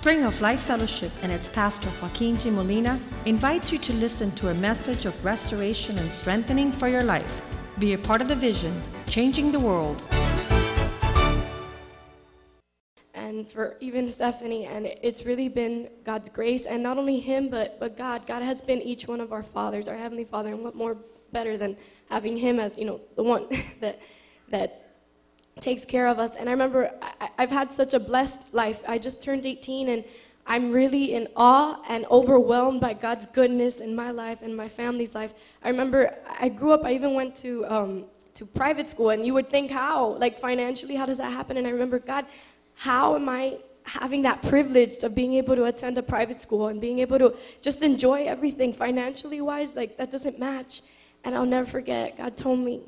Spring of Life Fellowship and its pastor Joaquin G. Molina invites you to listen to a message of restoration and strengthening for your life. Be a part of the vision, changing the world. and for even Stephanie. And it's really been God's grace, and not only Him, but, but God. God has been each one of our fathers, our Heavenly Father, and what more better than having Him as, you know, the one that, that takes care of us. And I remember I, I've had such a blessed life. I just turned 18, and I'm really in awe and overwhelmed by God's goodness in my life and my family's life. I remember I grew up, I even went to, um, to private school, and you would think, how? Like financially, how does that happen? And I remember, God, how am I having that privilege of being able to attend a private school and being able to just enjoy everything financially wise? Like, that doesn't match. And I'll never forget, God told me,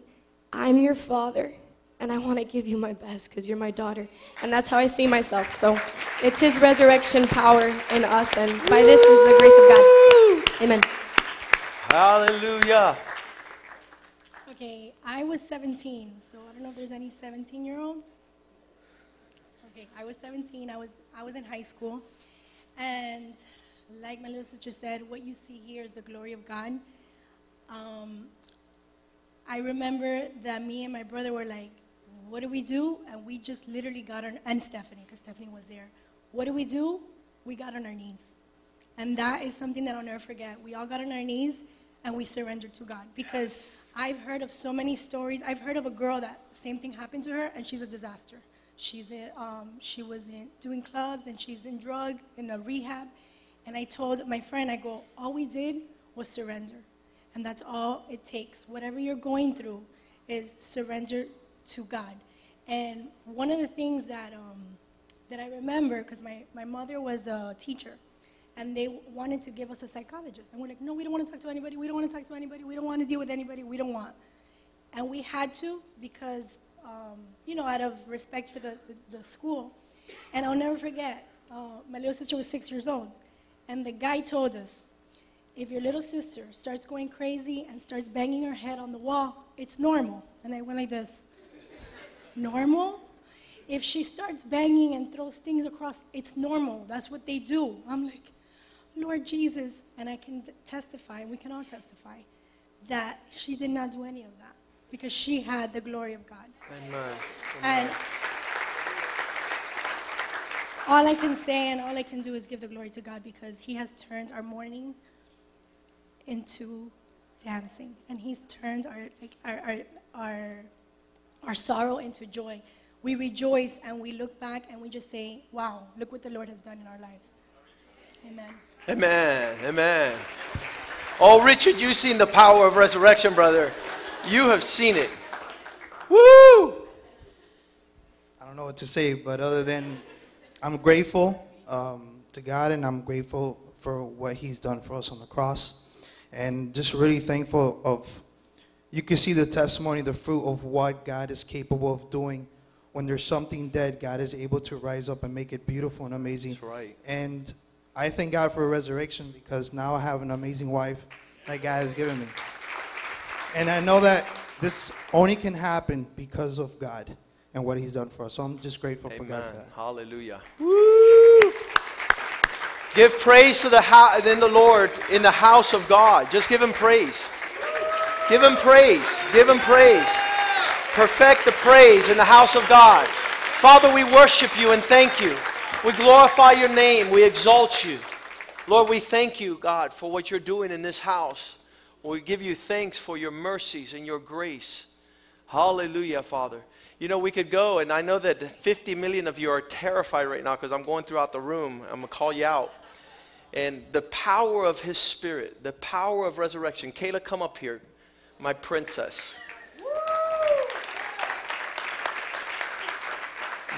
I'm your father, and I want to give you my best because you're my daughter. And that's how I see myself. So it's His resurrection power in us, and by this is the grace of God. Amen. Hallelujah. Okay, I was 17, so I don't know if there's any 17 year olds. Okay, I was 17. I was I was in high school, and like my little sister said, what you see here is the glory of God. Um, I remember that me and my brother were like, "What do we do?" And we just literally got on and Stephanie, because Stephanie was there. What do we do? We got on our knees, and that is something that I'll never forget. We all got on our knees and we surrendered to God because I've heard of so many stories. I've heard of a girl that same thing happened to her, and she's a disaster. She's in, um, she was in, doing clubs and she's in drug, in a rehab. And I told my friend, I go, all we did was surrender. And that's all it takes. Whatever you're going through is surrender to God. And one of the things that, um, that I remember, because my, my mother was a teacher, and they wanted to give us a psychologist. And we're like, no, we don't want to talk to anybody. We don't want to talk to anybody. We don't want to deal with anybody. We don't want. And we had to because um, you know, out of respect for the, the, the school. And I'll never forget, uh, my little sister was six years old. And the guy told us, if your little sister starts going crazy and starts banging her head on the wall, it's normal. And I went like this, normal? If she starts banging and throws things across, it's normal. That's what they do. I'm like, Lord Jesus. And I can testify, and we can all testify, that she did not do any of that because she had the glory of God. Amen. And all I can say and all I can do is give the glory to God because He has turned our mourning into dancing, and He's turned our, like, our, our, our, our sorrow into joy. We rejoice and we look back and we just say, Wow, look what the Lord has done in our life. Amen. Amen. Amen. Oh, Richard, you've seen the power of resurrection, brother. You have seen it. Woo! I don't know what to say, but other than I'm grateful um, to God and I'm grateful for what He's done for us on the cross. And just really thankful of, you can see the testimony, the fruit of what God is capable of doing. When there's something dead, God is able to rise up and make it beautiful and amazing. That's right. And I thank God for a resurrection because now I have an amazing wife that God has given me. And I know that this only can happen because of God and what He's done for us. So I'm just grateful for God for that. Hallelujah. Woo! Give praise to the in the Lord in the house of God. Just give Him praise. Give Him praise. Give Him praise. Perfect the praise in the house of God. Father, we worship you and thank you. We glorify your name. We exalt you. Lord, we thank you, God, for what you're doing in this house. We give you thanks for your mercies and your grace. Hallelujah, Father. You know, we could go, and I know that 50 million of you are terrified right now because I'm going throughout the room. I'm going to call you out. And the power of His Spirit, the power of resurrection. Kayla, come up here, my princess.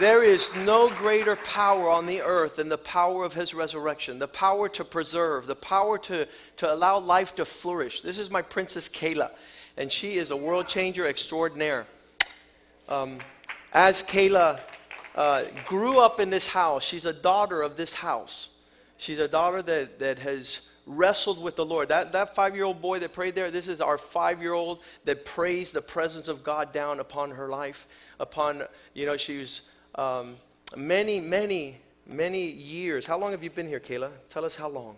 There is no greater power on the earth than the power of his resurrection, the power to preserve, the power to, to allow life to flourish. This is my princess Kayla, and she is a world changer extraordinaire. Um, as Kayla uh, grew up in this house, she's a daughter of this house. She's a daughter that, that has wrestled with the Lord. That, that five year old boy that prayed there, this is our five year old that prays the presence of God down upon her life. Upon, you know, she was um, many, many Many years. How long have you been here, Kayla? Tell us how long.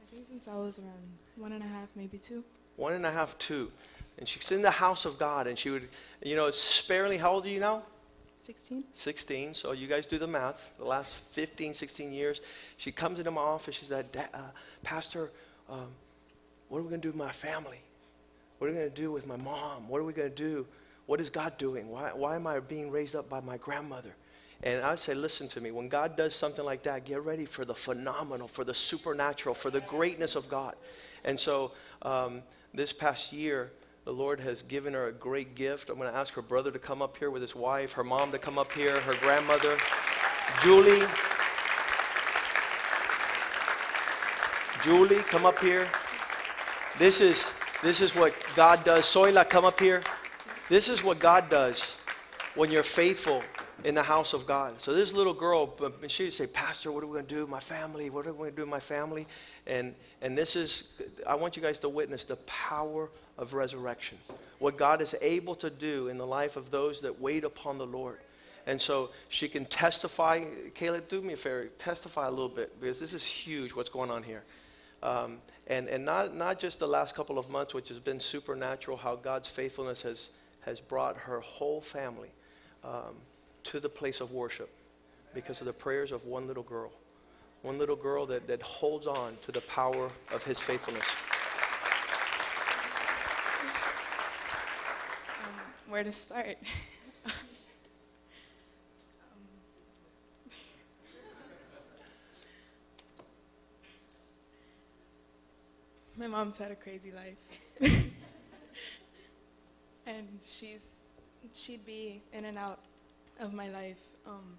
I think since I was around one and a half, maybe two. One and a half, two. And she's in the house of God, and she would, you know, sparingly, how old are you now? 16? 16. So you guys do the math. The last 15, 16 years, she comes into my office. She said, uh, Pastor, um, what are we going to do with my family? What are we going to do with my mom? What are we going to do? What is God doing? Why, why am I being raised up by my grandmother? And I say, listen to me. When God does something like that, get ready for the phenomenal, for the supernatural, for the greatness of God. And so um, this past year, the Lord has given her a great gift. I'm going to ask her brother to come up here with his wife, her mom to come up here, her grandmother, Julie. Julie, come up here. This is this is what God does. Soila, come up here. This is what God does when you're faithful in the house of God. So this little girl, she would say, Pastor, what are we going to do my family? What are we going to do with my family? And, and this is, I want you guys to witness the power of resurrection. What God is able to do in the life of those that wait upon the Lord. And so she can testify. Kayla, do me a favor, testify a little bit because this is huge what's going on here. Um, and and not, not just the last couple of months, which has been supernatural, how God's faithfulness has, has brought her whole family um, to the place of worship because of the prayers of one little girl. One little girl that, that holds on to the power of his faithfulness. Um, where to start? Um, my mom's had a crazy life. and she's she'd be in and out of my life um,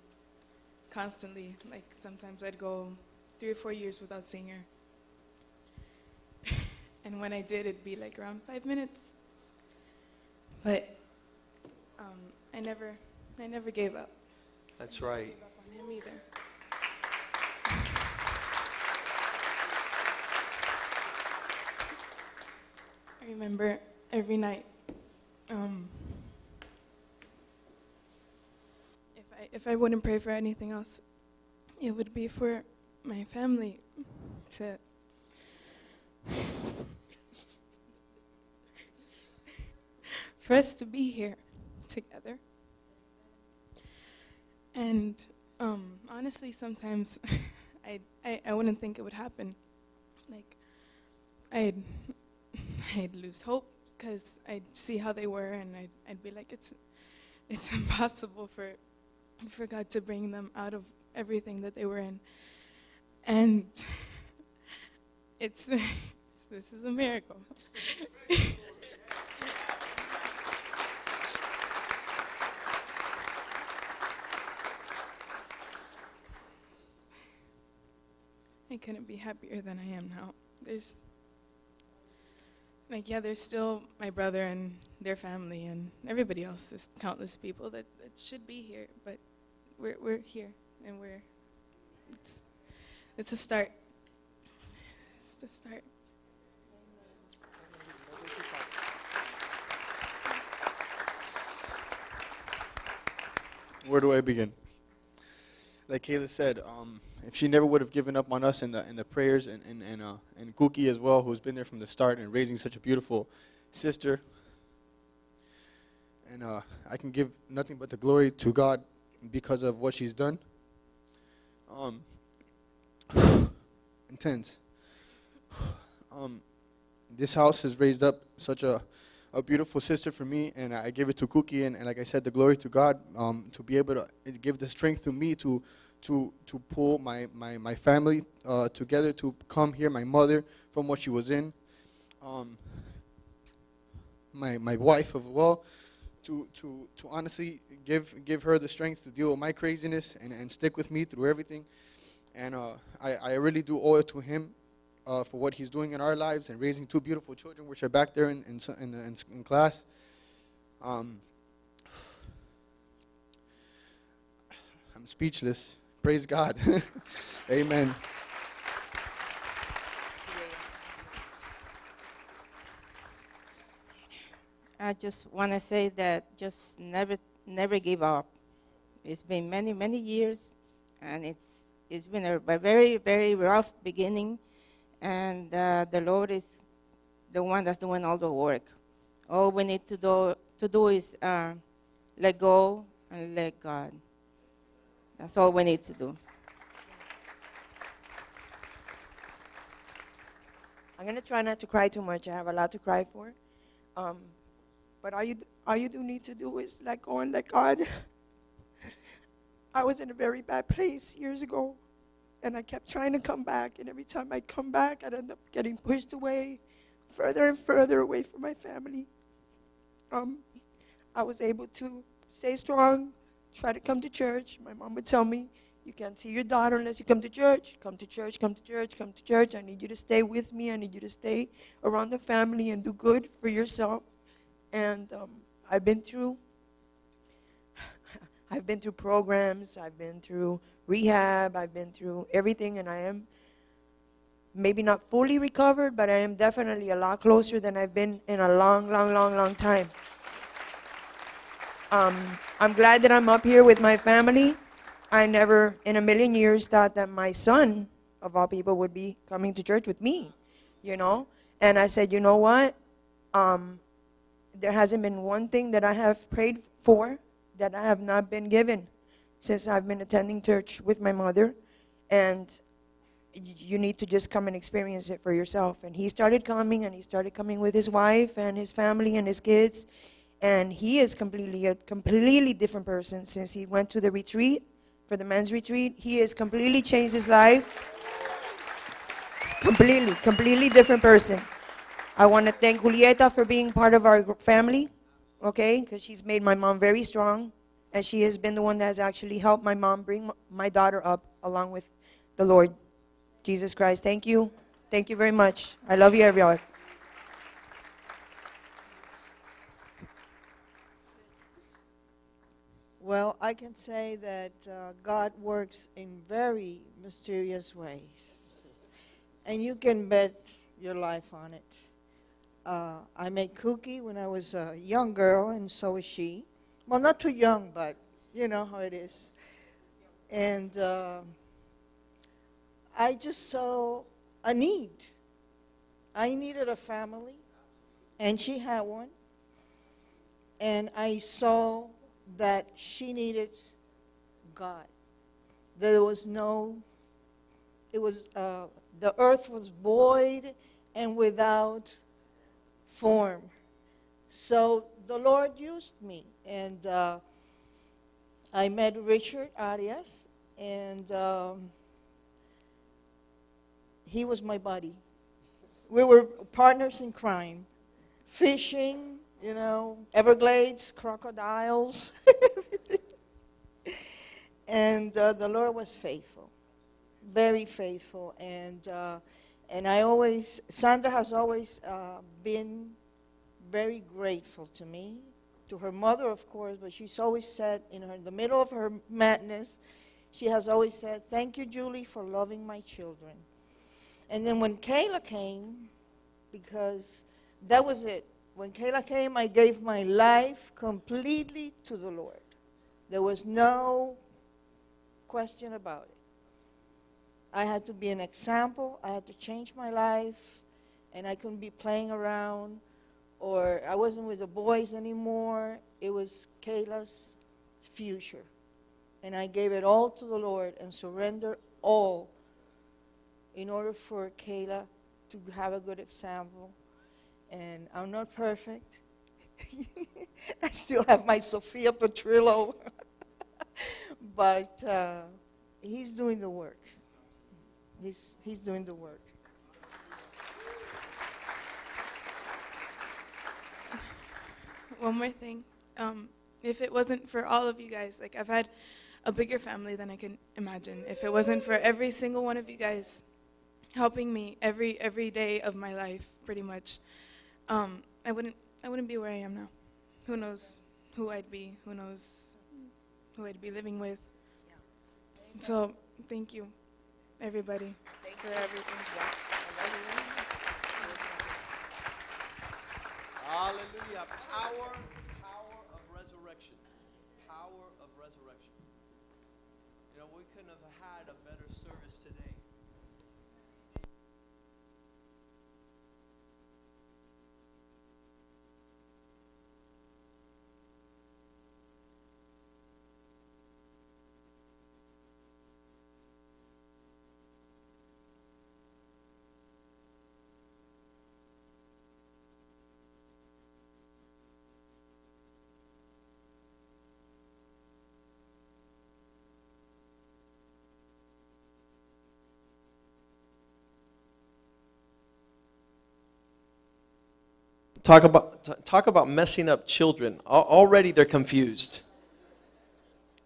constantly. Like sometimes I'd go three or four years without seeing her. and when I did, it'd be like around five minutes. But um, I never, I never gave up. That's right. Gave up on him either. I remember every night. Um, if I wouldn't pray for anything else, it would be for my family to for us to be here together. And um, honestly, sometimes I, I I wouldn't think it would happen. Like I'd I'd lose hope because I'd see how they were, and I'd I'd be like, it's it's impossible for for God to bring them out of everything that they were in, and it's, it's this is a miracle. I couldn't be happier than I am now. There's like yeah, there's still my brother and their family and everybody else. There's countless people that, that should be here, but we're we're here and we're it's it's a start. It's the start. Where do I begin? Like Kayla said, um, if she never would have given up on us in the in the prayers and and and, uh, and Kuki as well, who's been there from the start and raising such a beautiful sister, and uh, I can give nothing but the glory to God because of what she's done. Um, intense. Um, this house has raised up such a a beautiful sister for me, and I give it to Cookie, and, and like I said, the glory to God um, to be able to give the strength to me to to to pull my my my family uh, together to come here, my mother from what she was in, um, my my wife as well, to to to honestly give give her the strength to deal with my craziness and, and stick with me through everything, and uh, I I really do owe it to him uh, for what he's doing in our lives and raising two beautiful children, which are back there in in, in, in, class. Um, I'm speechless. Praise God. Amen. I just want to say that just never, never give up. It's been many, many years, and it's it's been a very, very rough beginning, and uh, the Lord is the one that's doing all the work. All we need to do, to do is uh, let go and let God. That's all we need to do. I'm gonna try not to cry too much. I have a lot to cry for. Um, but all you all you do need to do is let go and let God. I was in a very bad place years ago, and I kept trying to come back. And every time I'd come back, I'd end up getting pushed away, further and further away from my family. Um, I was able to stay strong, try to come to church. My mom would tell me, you can't see your daughter unless you come to church. Come to church, come to church, come to church. I need you to stay with me. I need you to stay around the family and do good for yourself. And um, I've been through, I've been through programs. I've been through rehab. I've been through everything, and I am maybe not fully recovered, but I am definitely a lot closer than I've been in a long, long, long, long time. Um, I'm glad that I'm up here with my family. I never in a million years thought that my son, of all people, would be coming to church with me, you know? And I said, you know what? Um, there hasn't been one thing that I have prayed for that I have not been given since I've been attending church with my mother. And you need to just come and experience it for yourself. And he started coming, and he started coming with his wife and his family and his kids. And he is completely a completely different person since he went to the retreat for the men's retreat. He has completely changed his life. Completely, completely different person. I want to thank Julieta for being part of our family, okay? Because she's made my mom very strong, and she has been the one that has actually helped my mom bring my daughter up along with the Lord Jesus Christ. Thank you. Thank you very much. I love you, everyone. Well, I can say that uh, God works in very mysterious ways. And you can bet your life on it. Uh, I made cookie when I was a young girl, and so is she. Well, not too young, but you know how it is. And uh, I just saw a need. I needed a family, and she had one. And I saw that she needed God. There was no, it was, uh, the earth was void and without form. So the Lord used me, and uh, I met Richard Arias, and um, he was my buddy. We were partners in crime, fishing, you know, Everglades, crocodiles, And uh, the Lord was faithful, very faithful. And, uh, and I always, Sandra has always uh, been very grateful to me, to her mother, of course, but she's always said, in her, in the middle of her madness, she has always said, Thank you, Julie, for loving my children. And then when Kayla came, because that was it. When Kayla came, I gave my life completely to the Lord. There was no question about it. I had to be an example. I had to change my life, and I couldn't be playing around, or I wasn't with the boys anymore. It was Kayla's future. And I gave it all to the Lord and surrendered all in order for Kayla to have a good example. And I'm not perfect. I still have my Sophia Petrillo. but uh, he's doing the work. He's, he's doing the work. One more thing. Um, if it wasn't for all of you guys, like I've had a bigger family than I can imagine. If it wasn't for every single one of you guys helping me every every day of my life, pretty much, um, I wouldn't I wouldn't be where I am now. Who knows who I'd be? Who knows who I'd be living with? So thank you, everybody. Thank you for everything. Yeah, I love you. Hallelujah. Power, power of resurrection. Power of resurrection. You know, we couldn't have had a better service. Talk about, talk about messing up children. Al- already they're confused.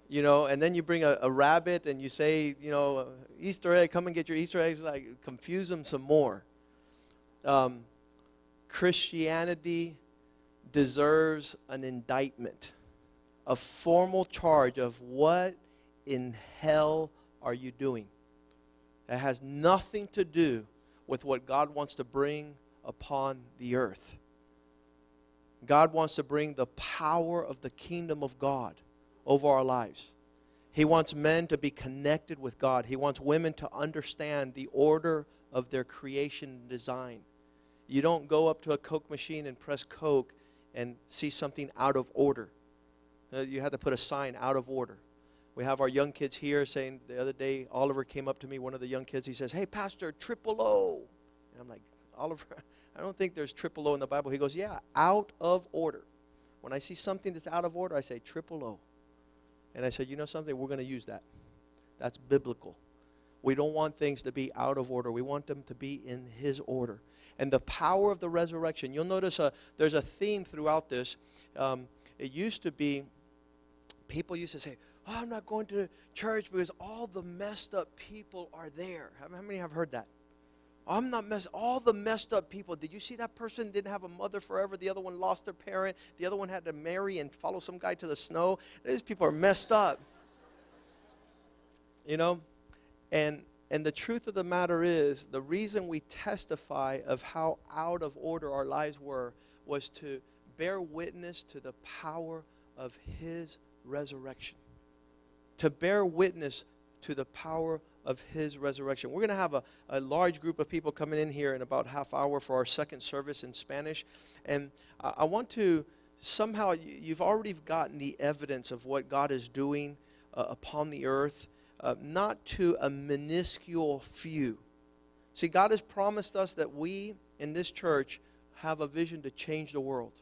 You know, and then you bring a, a rabbit and you say, you know, uh, Easter egg, come and get your Easter eggs. Like, confuse them some more. Um, Christianity deserves an indictment, a formal charge of what in hell are you doing? That has nothing to do with what God wants to bring upon the earth. God wants to bring the power of the kingdom of God over our lives. He wants men to be connected with God. He wants women to understand the order of their creation and design. You don't go up to a Coke machine and press Coke and see something out of order. Uh, you have to put a sign out of order. We have our young kids here saying the other day, Oliver came up to me, one of the young kids, he says, Hey, Pastor, triple O. And I'm like, Oliver, I don't think there's triple O in the Bible. He goes, Yeah, out of order. When I see something that's out of order, I say triple O. And I said, You know something? We're going to use that. That's biblical. We don't want things to be out of order, we want them to be in His order. And the power of the resurrection, you'll notice a, there's a theme throughout this. Um, it used to be, people used to say, Oh, I'm not going to church because all the messed up people are there. How many have heard that? I'm not messed. All the messed up people. Did you see that person didn't have a mother forever? The other one lost their parent. The other one had to marry and follow some guy to the snow. These people are messed up. You know, and and the truth of the matter is, the reason we testify of how out of order our lives were was to bear witness to the power of His resurrection. To bear witness to the power of his resurrection. We're going to have a, a large group of people coming in here in about half hour for our second service in Spanish. And I, I want to somehow, you, you've already gotten the evidence of what God is doing uh, upon the earth, uh, not to a minuscule few. See, God has promised us that we in this church have a vision to change the world.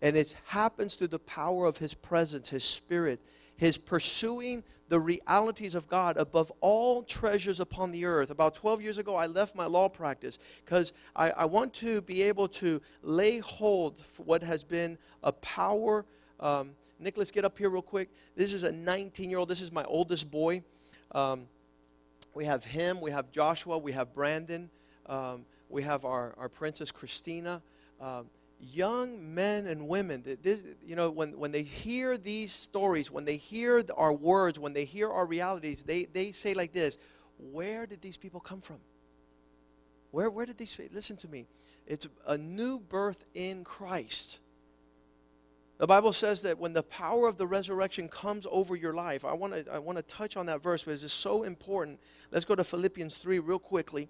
And it happens through the power of His presence, His Spirit, his pursuing the realities of God above all treasures upon the earth. About 12 years ago, I left my law practice because I, I, want to be able to lay hold for what has been a power. Um, Nicholas, get up here real quick. This is a 19 year old. This is my oldest boy. Um, we have him, we have Joshua, we have Brandon, um, we have our, our princess Christina. Um, young men and women, this, you know, when, when they hear these stories, when they hear our words, when they hear our realities, they, they say like this Where did these people come from? Where, where did these, listen to me, it's a new birth in Christ. The Bible says that when the power of the resurrection comes over your life, I want to I want to touch on that verse because it's so important. Let's go to Philippians 3 real quickly.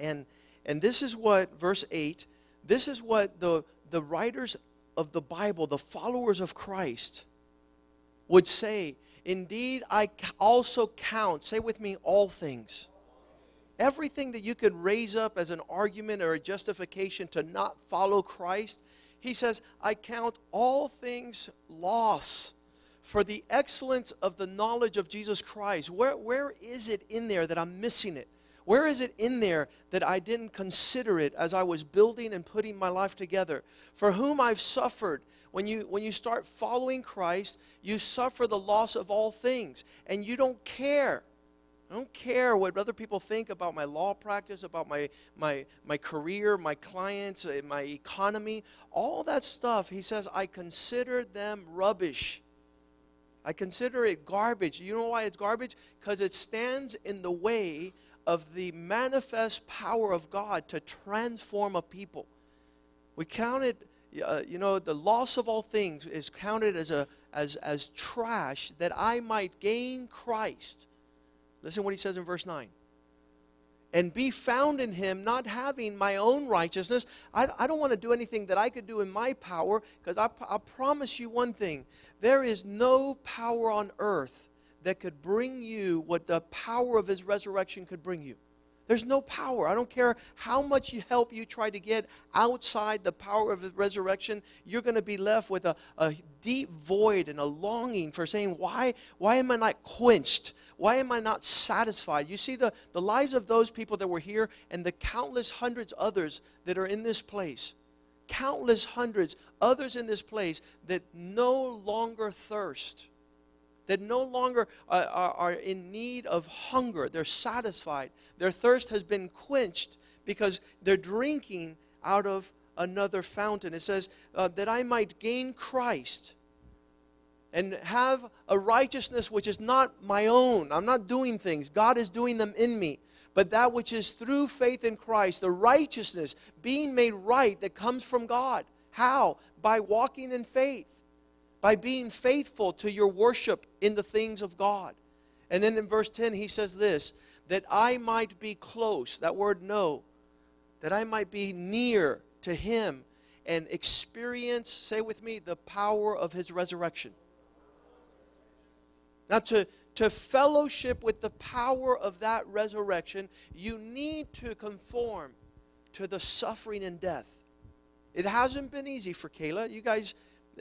And and this is what verse 8 this is what the, the writers of the Bible, the followers of Christ, would say. Indeed, I also count, say with me, all things. Everything that you could raise up as an argument or a justification to not follow Christ, he says, I count all things loss for the excellence of the knowledge of Jesus Christ. Where, where is it in there that I'm missing it? Where is it in there that I didn't consider it as I was building and putting my life together? For whom I've suffered. When you, when you start following Christ, you suffer the loss of all things, and you don't care. I don't care what other people think about my law practice, about my, my, my career, my clients, uh, my economy. All that stuff, he says, I consider them rubbish. I consider it garbage. You know why it's garbage? Because it stands in the way of the manifest power of God to transform a people. We count it, uh, you know, the loss of all things is counted as, a, as, as trash that I might gain Christ. Listen what he says in verse 9. And be found in him, not having my own righteousness. I, I don't want to do anything that I could do in my power, because I, I promise you one thing there is no power on earth that could bring you what the power of his resurrection could bring you. There's no power. I don't care how much you help you try to get outside the power of his resurrection, you're going to be left with a, a deep void and a longing for saying, why, why am I not quenched? Why am I not satisfied? You see the, the lives of those people that were here and the countless hundreds others that are in this place countless hundreds, others in this place that no longer thirst, that no longer uh, are, are in need of hunger. They're satisfied. Their thirst has been quenched because they're drinking out of another fountain. It says, uh, that I might gain Christ and have a righteousness which is not my own. I'm not doing things, God is doing them in me. But that which is through faith in Christ, the righteousness, being made right that comes from God. How? By walking in faith, by being faithful to your worship in the things of God. And then in verse 10, he says this that I might be close, that word know, that I might be near to him and experience, say with me, the power of his resurrection. Now, to, to fellowship with the power of that resurrection, you need to conform to the suffering and death. It hasn't been easy for Kayla. You guys,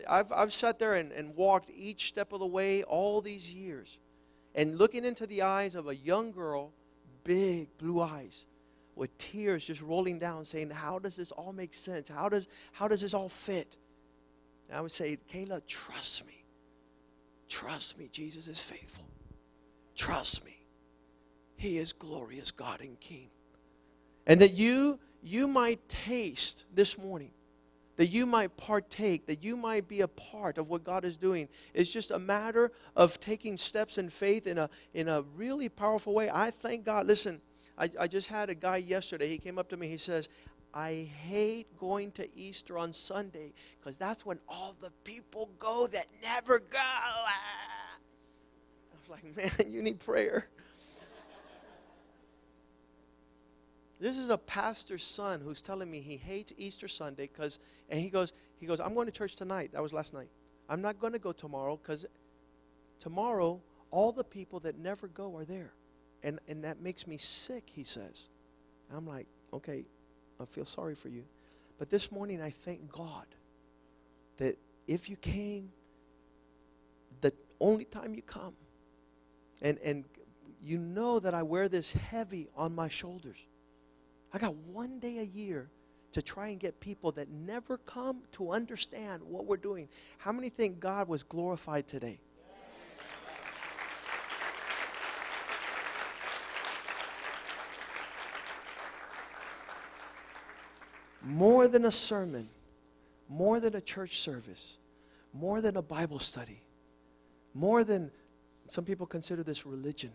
I've, I've sat there and, and walked each step of the way all these years. And looking into the eyes of a young girl, big blue eyes, with tears just rolling down, saying, How does this all make sense? How does, how does this all fit? And I would say, Kayla, trust me. Trust me, Jesus is faithful. Trust me. He is glorious God and King. And that you you might taste this morning, that you might partake, that you might be a part of what God is doing. It's just a matter of taking steps in faith in a in a really powerful way. I thank God. Listen, I, I just had a guy yesterday. He came up to me. He says, I hate going to Easter on Sunday because that's when all the people go that never go. I was like, man, you need prayer. This is a pastor's son who's telling me he hates Easter Sunday because, and he goes, he goes, I'm going to church tonight. That was last night. I'm not going to go tomorrow because tomorrow all the people that never go are there. And, and that makes me sick, he says. I'm like, okay, I feel sorry for you. But this morning, I thank God that if you came, the only time you come, and, and you know that I wear this heavy on my shoulders. I got one day a year to try and get people that never come to understand what we're doing. How many think God was glorified today? more than a sermon, more than a church service, more than a Bible study, more than some people consider this religion.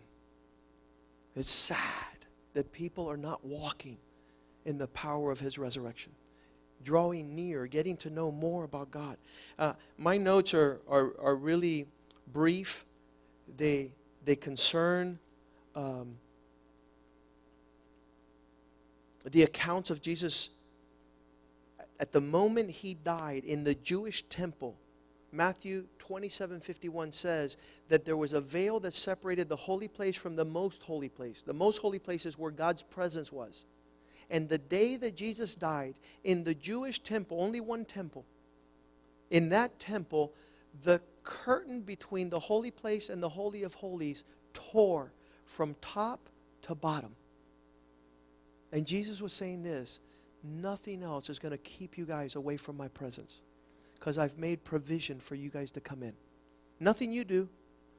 It's sad that people are not walking in the power of His resurrection, drawing near, getting to know more about God. Uh, my notes are, are, are really brief, they, they concern. Um, the accounts of Jesus at the moment he died in the Jewish temple, Matthew 27 51 says that there was a veil that separated the holy place from the most holy place. The most holy place is where God's presence was. And the day that Jesus died, in the Jewish temple, only one temple, in that temple, the curtain between the holy place and the Holy of Holies tore from top to bottom. And Jesus was saying this nothing else is going to keep you guys away from my presence because I've made provision for you guys to come in. Nothing you do,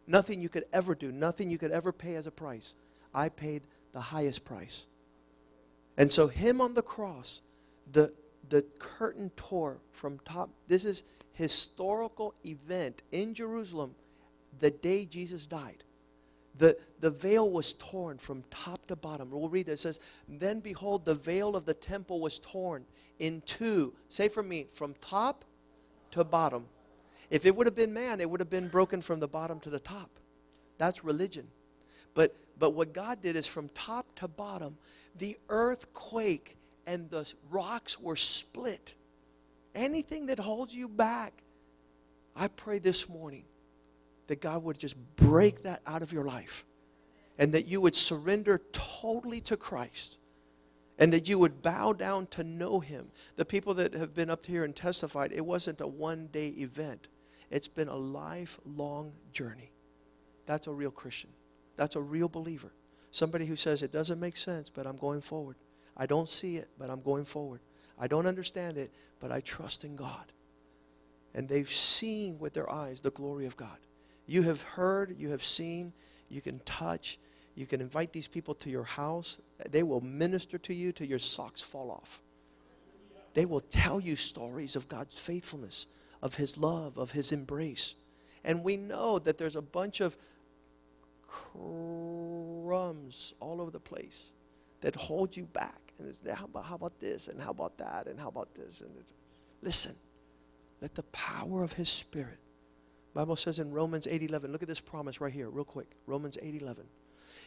nothing you could ever do, nothing you could ever pay as a price. I paid the highest price. And so, him on the cross, the, the curtain tore from top. This is historical event in Jerusalem the day Jesus died the, the veil was torn from top to bottom. We'll read it. It says, Then behold, the veil of the temple was torn in two. Say for me, from top to bottom. If it would have been man, it would have been broken from the bottom to the top. That's religion. But, but what God did is from top to bottom, the earth quake and the rocks were split. Anything that holds you back, I pray this morning that God would just break that out of your life and that you would surrender totally to Christ and that you would bow down to know Him. The people that have been up here and testified, it wasn't a one day event, it's been a lifelong journey. That's a real Christian, that's a real believer. Somebody who says, It doesn't make sense, but I'm going forward. I don't see it, but I'm going forward. I don't understand it, but I trust in God. And they've seen with their eyes the glory of God. You have heard, you have seen, you can touch, you can invite these people to your house. They will minister to you till your socks fall off. They will tell you stories of God's faithfulness, of His love, of His embrace. And we know that there's a bunch of crumbs all over the place that hold you back. And it's, how, about, how about this? And how about that? And how about this? And it, listen, let the power of His Spirit. Bible says in Romans 8:11. Look at this promise right here, real quick. Romans 8:11.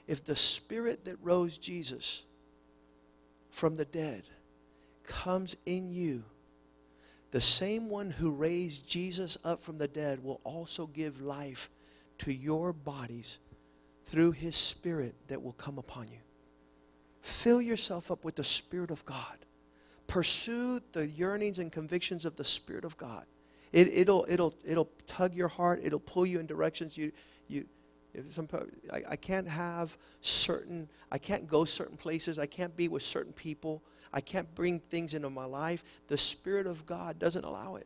If the Spirit that rose Jesus from the dead comes in you, the same one who raised Jesus up from the dead will also give life to your bodies through his Spirit that will come upon you. Fill yourself up with the Spirit of God. Pursue the yearnings and convictions of the Spirit of God. It, it'll, it'll, it'll tug your heart, it'll pull you in directions you, you, if some, I, I can't have certain, I can't go certain places, I can't be with certain people, I can't bring things into my life. The Spirit of God doesn't allow it.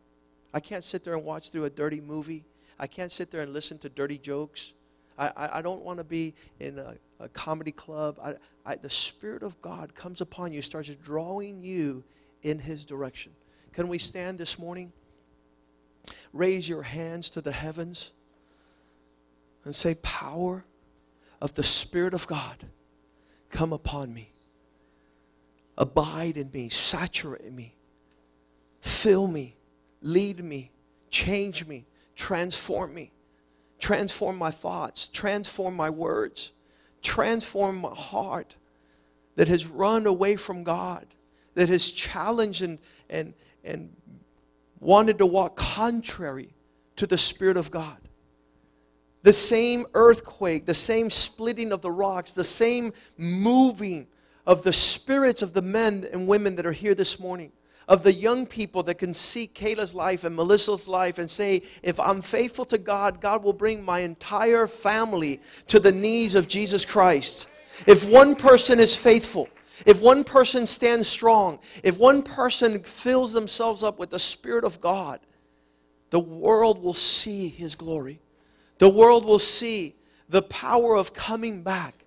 I can't sit there and watch through a dirty movie. I can't sit there and listen to dirty jokes. I, I, don't want to be in a, a comedy club. I, I, the Spirit of God comes upon you, starts drawing you in His direction. Can we stand this morning? Raise your hands to the heavens and say, Power of the Spirit of God, come upon me. Abide in me, saturate me, fill me, lead me, change me, transform me, transform my thoughts, transform my words, transform my heart that has run away from God, that has challenged and, and, and wanted to walk contrary to the Spirit of God. The same earthquake, the same splitting of the rocks, the same moving of the spirits of the men and women that are here this morning, of the young people that can see Kayla's life and Melissa's life and say, if I'm faithful to God, God will bring my entire family to the knees of Jesus Christ. If one person is faithful, if one person stands strong, if one person fills themselves up with the Spirit of God, the world will see His glory. The world will see the power of coming back.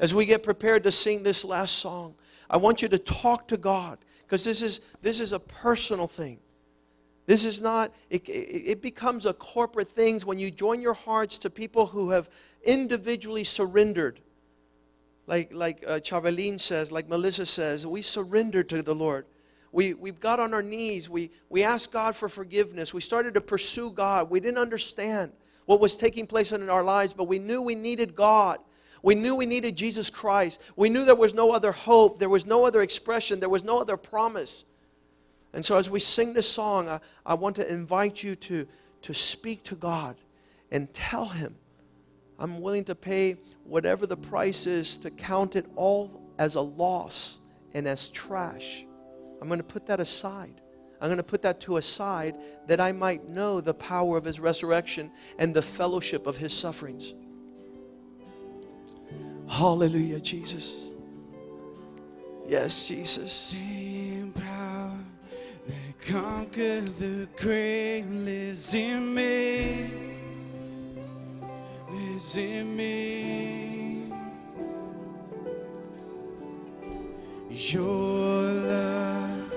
As we get prepared to sing this last song, I want you to talk to God because this is, this is a personal thing. This is not, it, it, becomes a corporate thing when you join your hearts to people who have individually surrendered. Like, like uh, Chavelin says, like Melissa says, we surrendered to the Lord. We, we got on our knees. We, we asked God for forgiveness. We started to pursue God. We didn't understand what was taking place in our lives, but we knew we needed God. We knew we needed Jesus Christ. We knew there was no other hope, there was no other expression, there was no other promise. And so, as we sing this song, I, I want to invite you to, to speak to God and tell Him, I'm willing to pay whatever the price is to count it all as a loss and as trash. I'm going to put that aside. I'm going to put that to a side that I might know the power of his resurrection and the fellowship of his sufferings. Hallelujah, Jesus. Yes, Jesus. Same power that conquered the grave lives in me. Lives in me. Your love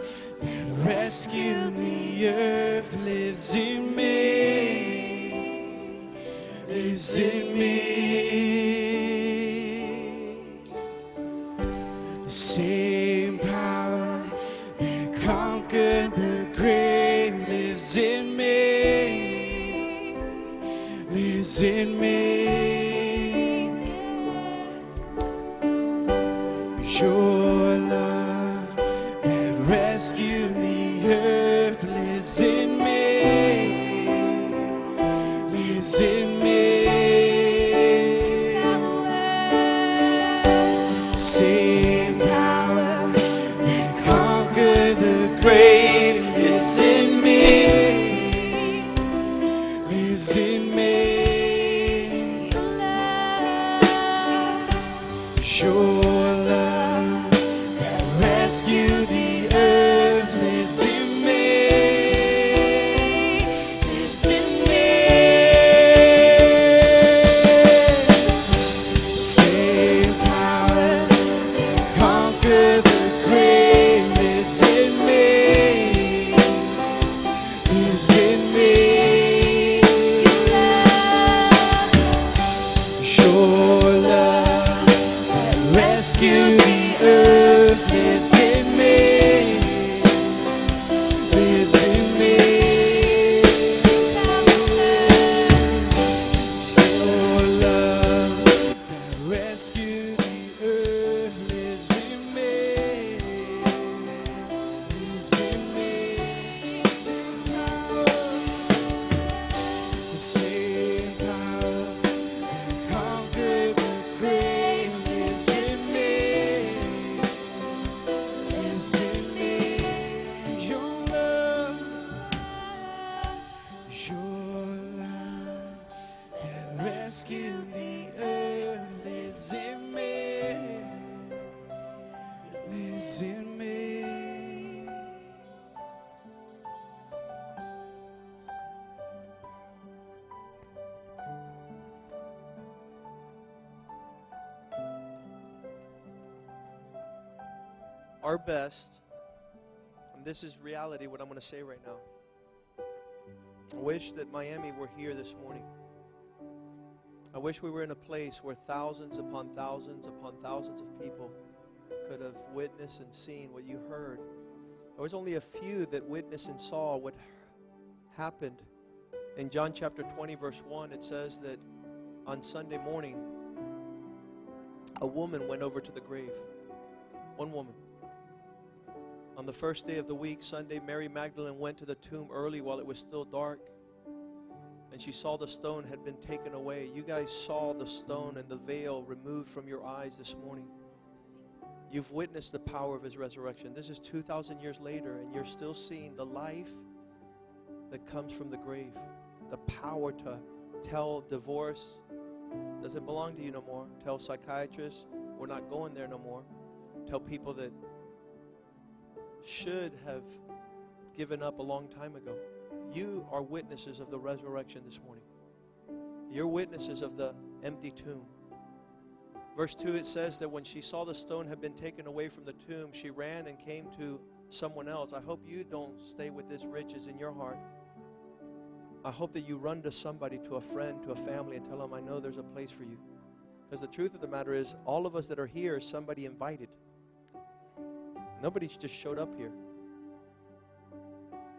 rescue the earth lives in me, lives in me. Same power that conquered the grave lives in me, lives in me. Your love that rescued the earth lives in best, and this is reality, what I'm going to say right now. I wish that Miami were here this morning. I wish we were in a place where thousands upon thousands upon thousands of people could have witnessed and seen what you heard. There was only a few that witnessed and saw what happened. In John chapter 20, verse 1, it says that on Sunday morning, a woman went over to the grave. One woman. On the first day of the week, Sunday, Mary Magdalene went to the tomb early while it was still dark. And she saw the stone had been taken away. You guys saw the stone and the veil removed from your eyes this morning. You've witnessed the power of his resurrection. This is 2,000 years later, and you're still seeing the life that comes from the grave. The power to tell divorce doesn't belong to you no more. Tell psychiatrists, we're not going there no more. Tell people that should have given up a long time ago. You are witnesses of the resurrection this morning. You're witnesses of the empty tomb. Verse 2 it says that when she saw the stone had been taken away from the tomb, she ran and came to someone else. I hope you don't stay with this riches in your heart. I hope that you run to somebody, to a friend, to a family, and tell them, I know there's a place for you. Because the truth of the matter is, all of us that are here, somebody invited. Nobody's just showed up here.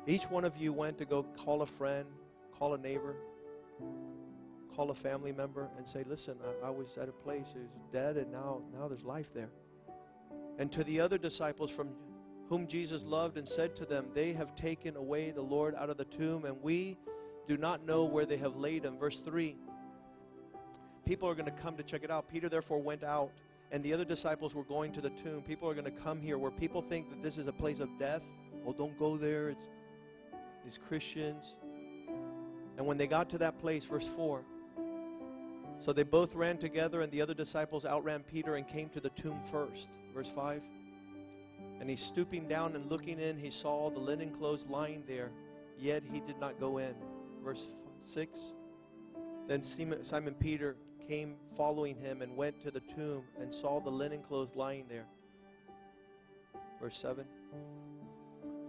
Each one of you went to go call a friend, call a neighbor, call a family member, and say, "Listen, I, I was at a place; it was dead, and now, now there's life there." And to the other disciples from whom Jesus loved and said to them, They have taken away the Lord out of the tomb, and we do not know where they have laid him. Verse 3 People are going to come to check it out. Peter therefore went out, and the other disciples were going to the tomb. People are going to come here where people think that this is a place of death. Oh, don't go there. It's these Christians. And when they got to that place, verse 4 so they both ran together, and the other disciples outran Peter and came to the tomb first. Verse 5 and he stooping down and looking in, he saw the linen clothes lying there, yet he did not go in. Verse 6 Then Simon, Simon Peter came following him and went to the tomb and saw the linen clothes lying there. Verse 7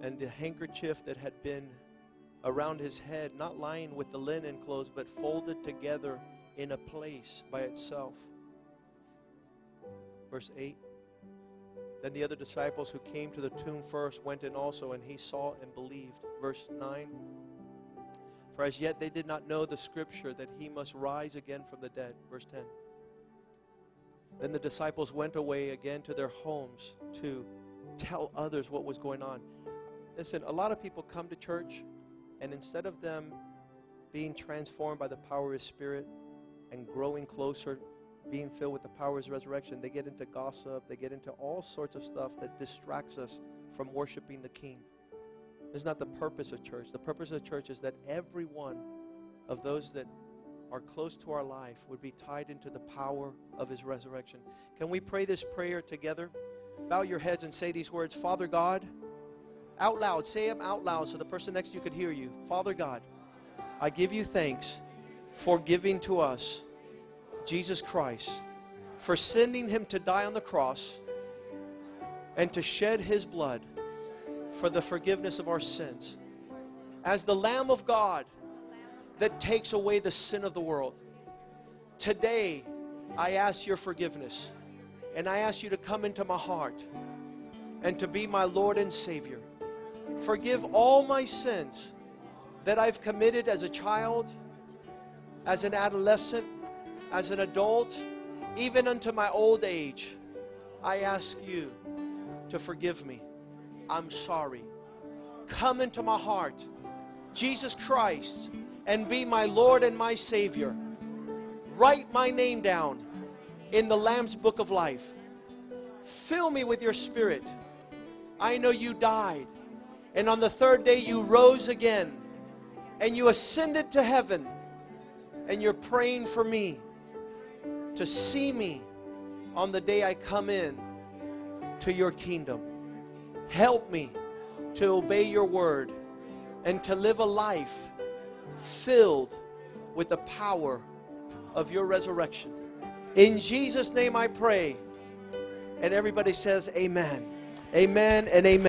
And the handkerchief that had been around his head, not lying with the linen clothes, but folded together in a place by itself. Verse 8 then the other disciples who came to the tomb first went in also, and he saw and believed. Verse 9 For as yet they did not know the scripture that he must rise again from the dead. Verse 10 Then the disciples went away again to their homes to tell others what was going on. Listen, a lot of people come to church, and instead of them being transformed by the power of his spirit and growing closer being filled with the power of his resurrection, they get into gossip, they get into all sorts of stuff that distracts us from worshiping the King. This is not the purpose of church. The purpose of church is that every one of those that are close to our life would be tied into the power of his resurrection. Can we pray this prayer together? Bow your heads and say these words Father God, out loud, say them out loud so the person next to you could hear you. Father God, I give you thanks for giving to us Jesus Christ, for sending him to die on the cross and to shed his blood for the forgiveness of our sins. As the Lamb of God that takes away the sin of the world, today I ask your forgiveness And I ask you to come into my heart and to be my Lord and Savior. Forgive all my sins that I've committed as a child, as an adolescent, as an adult, even unto my old age. I ask you to forgive me. I'm sorry. Come into my heart, Jesus Christ, and be my Lord and my Savior. Write my name down in the Lamb's book of life. Fill me with your spirit. I know you died, and on the third day you rose again, and you ascended to heaven, and you're praying for me to see me on the day I come in to your kingdom. Help me to obey your word and to live a life filled with the power of your resurrection. In Jesus' name I pray. And everybody says, Amen. Amen and amen.